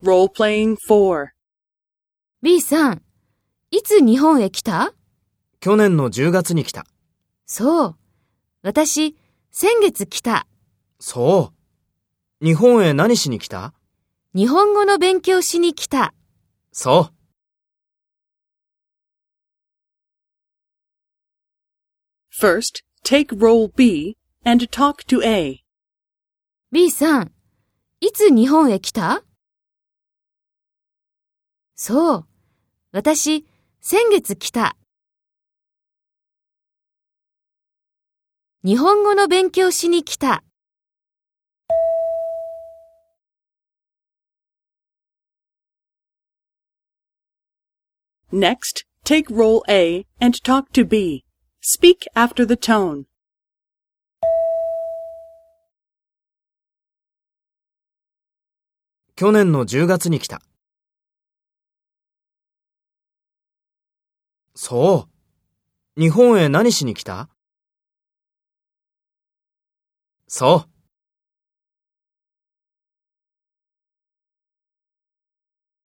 Role-playing 4. B さん、いつ日本へ来た？去年の10月に来た。そう。私、先月来た。そう。日本へ何しに来た？日本語の勉強しに来た。そう。First, take role B and talk to A. B さん、いつ日本へ来た？そう。私、先月来た。日本語の勉強しに来た。Next, take role A and talk to B. Speak after the tone. 去年の10月に来た。そう。日本へ何しに来た？そう。